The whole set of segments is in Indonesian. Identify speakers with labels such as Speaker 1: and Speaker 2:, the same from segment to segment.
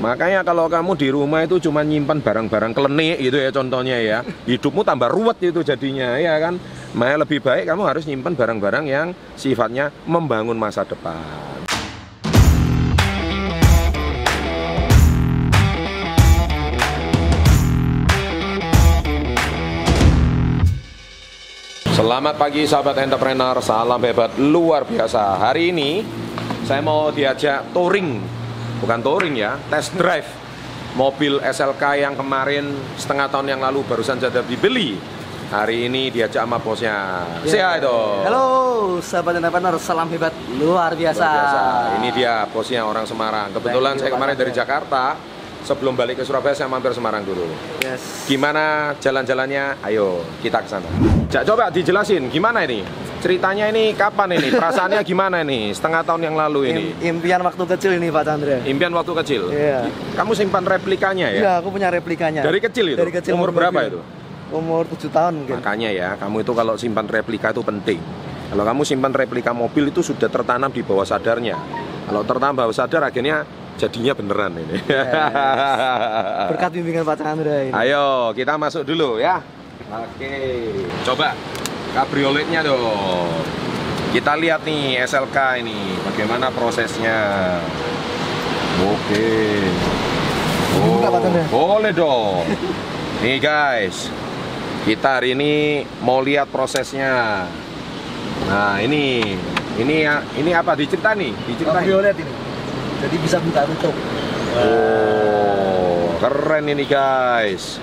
Speaker 1: Makanya kalau kamu di rumah itu cuma nyimpan barang-barang klenik gitu ya contohnya ya. Hidupmu tambah ruwet itu jadinya ya kan. Makanya lebih baik kamu harus nyimpan barang-barang yang sifatnya membangun masa depan. Selamat pagi sahabat entrepreneur, salam hebat luar biasa. Hari ini saya mau diajak touring, bukan touring ya, test drive mobil SLK yang kemarin setengah tahun yang lalu barusan saja dibeli. Hari ini diajak sama bosnya.
Speaker 2: Ya.
Speaker 1: Saya dong.
Speaker 2: Halo, sahabat entrepreneur, salam hebat luar biasa.
Speaker 1: Luar biasa. Ini dia bosnya orang Semarang. Kebetulan
Speaker 2: Thank
Speaker 1: saya kemarin dari Jakarta. Sebelum balik ke Surabaya saya mampir Semarang dulu.
Speaker 2: Yes.
Speaker 1: Gimana jalan-jalannya? Ayo kita ke sana. Coba dijelasin gimana ini? Ceritanya ini kapan ini? Perasaannya gimana ini? Setengah tahun yang lalu ini.
Speaker 2: Im- impian waktu kecil ini Pak Chandra.
Speaker 1: Impian waktu kecil.
Speaker 2: Iya.
Speaker 1: Kamu simpan replikanya ya?
Speaker 2: Iya, aku punya replikanya.
Speaker 1: Dari kecil itu?
Speaker 2: Dari kecil
Speaker 1: Umur berapa itu?
Speaker 2: Umur 7 tahun mungkin.
Speaker 1: Makanya ya, kamu itu kalau simpan replika itu penting. Kalau kamu simpan replika mobil itu sudah tertanam di bawah sadarnya. Kalau tertanam bawah sadar akhirnya jadinya beneran ini.
Speaker 2: Berkat bimbingan Pak Chandra ini.
Speaker 1: Ayo, kita masuk dulu ya. Oke. Coba kabrioletnya dong. Kita lihat nih SLK ini, bagaimana prosesnya. Oke.
Speaker 2: Chandra.
Speaker 1: boleh dong. Nih guys, kita hari ini mau lihat prosesnya. Nah ini, ini ya- ini apa dicerita nih? Diceritain.
Speaker 2: Kabriolet ini. Jadi bisa buka tutup.
Speaker 1: Oh, keren ini guys.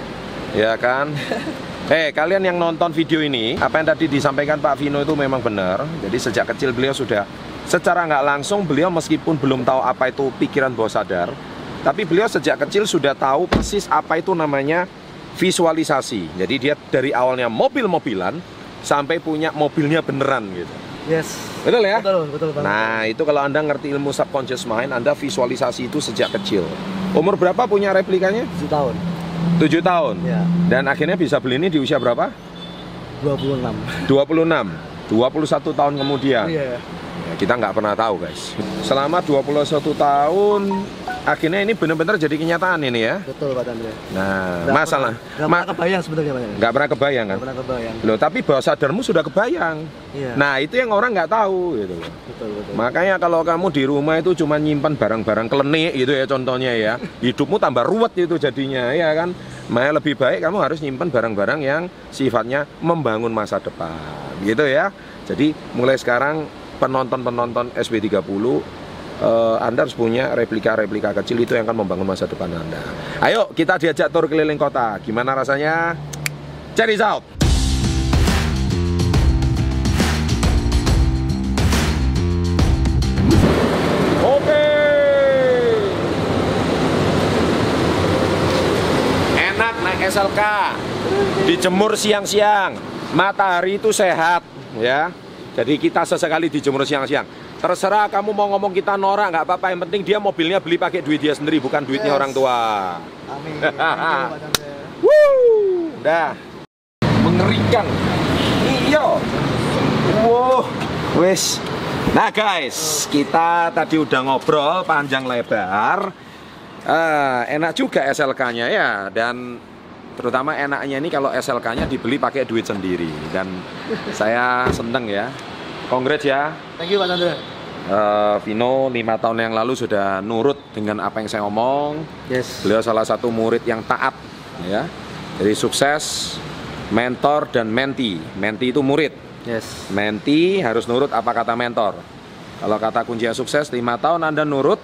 Speaker 1: Ya kan? Eh, kalian yang nonton video ini, apa yang tadi disampaikan Pak Vino itu memang benar. Jadi sejak kecil beliau sudah secara nggak langsung beliau meskipun belum tahu apa itu pikiran bawah sadar, tapi beliau sejak kecil sudah tahu persis apa itu namanya visualisasi. Jadi dia dari awalnya mobil-mobilan sampai punya mobilnya beneran gitu.
Speaker 2: Yes.
Speaker 1: Betul ya?
Speaker 2: Betul, betul Pak.
Speaker 1: Nah, itu kalau Anda ngerti ilmu subconscious mind, Anda visualisasi itu sejak kecil. Umur berapa punya replikanya?
Speaker 2: 7 tahun.
Speaker 1: 7 tahun.
Speaker 2: Ya.
Speaker 1: Dan akhirnya bisa beli ini di usia berapa?
Speaker 2: 26.
Speaker 1: 26. 21 tahun kemudian.
Speaker 2: Iya.
Speaker 1: Ya, kita nggak pernah tahu, guys. Selama 21 tahun, akhirnya ini benar-benar jadi kenyataan ini ya.
Speaker 2: Betul Pak Chandra.
Speaker 1: Nah,
Speaker 2: Nggak
Speaker 1: masalah.
Speaker 2: pernah-
Speaker 1: Ma-
Speaker 2: pernah kebayang sebenarnya Pak Chandra.
Speaker 1: nggak pernah kebayang kan?
Speaker 2: Nggak pernah kebayang.
Speaker 1: Loh, tapi bawah sadarmu sudah kebayang.
Speaker 2: Iya.
Speaker 1: Nah, itu yang orang nggak tahu gitu loh.
Speaker 2: betul betul.
Speaker 1: Makanya kalau kamu di rumah itu cuma nyimpan barang-barang klenik gitu ya contohnya ya. Hidupmu tambah ruwet itu jadinya ya kan. Makanya lebih baik kamu harus nyimpan barang-barang yang sifatnya membangun masa depan. Gitu ya. Jadi mulai sekarang penonton-penonton SB30 eh, Anda harus punya replika-replika kecil itu yang akan membangun masa depan Anda. Ayo kita diajak tur keliling kota. Gimana rasanya? Check this out. Oke. Enak naik SLK. Dijemur siang-siang. Matahari itu sehat, ya. Jadi kita sesekali dijemur siang-siang. Terserah kamu mau ngomong kita norak nggak apa-apa. Yang penting dia mobilnya beli pakai duit dia sendiri, bukan duitnya
Speaker 2: Yes.
Speaker 1: orang tua.
Speaker 2: Amin.
Speaker 1: Wuh, dah. Mengerikan. Iya. Wow, wes. Nah guys, kita tadi udah ngobrol panjang lebar. Eh, enak juga SLK-nya ya dan terutama enaknya ini kalau SLK-nya dibeli pakai duit sendiri dan saya seneng ya. Congrats ya.
Speaker 2: Thank you Pak Chandra.
Speaker 1: Eh, Vino lima tahun yang lalu sudah nurut dengan apa yang saya ngomong.
Speaker 2: Yes.
Speaker 1: Beliau salah satu murid yang taat ya. Jadi sukses, mentor dan menti. Menti itu murid.
Speaker 2: Yes.
Speaker 1: Menti harus nurut apa kata mentor. Kalau kata kunci sukses lima tahun Anda nurut,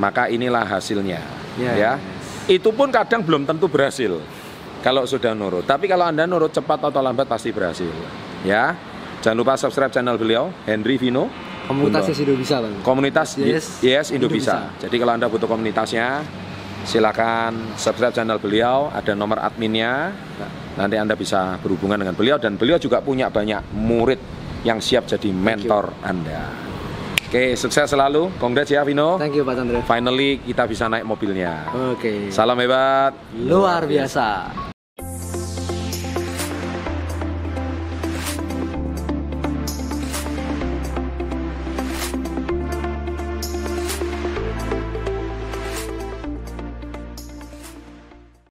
Speaker 1: maka inilah hasilnya.
Speaker 2: Ya,
Speaker 1: ya.
Speaker 2: yes.
Speaker 1: Itu pun kadang belum tentu berhasil. Kalau sudah nurut. Tapi kalau Anda nurut cepat atau lambat pasti berhasil. Ya. Jangan lupa subscribe channel beliau, Henry Vino.
Speaker 2: Komunitas
Speaker 1: Untuk-
Speaker 2: Yesido bisa Bang.
Speaker 1: Komunitas
Speaker 2: Yes,
Speaker 1: Yes, Indo
Speaker 2: Indo
Speaker 1: bisa.
Speaker 2: Bisa.
Speaker 1: Jadi kalau Anda butuh komunitasnya, silakan subscribe channel beliau, ada nomor adminnya. Nanti Anda bisa berhubungan dengan beliau dan beliau juga punya banyak murid yang siap jadi mentor Anda. Oke, sukses selalu. Congrats ya Vino.
Speaker 2: Thank you Pak Chandra.
Speaker 1: Finally kita bisa naik mobilnya.
Speaker 2: Oke.
Speaker 1: Salam hebat.
Speaker 2: Luar biasa.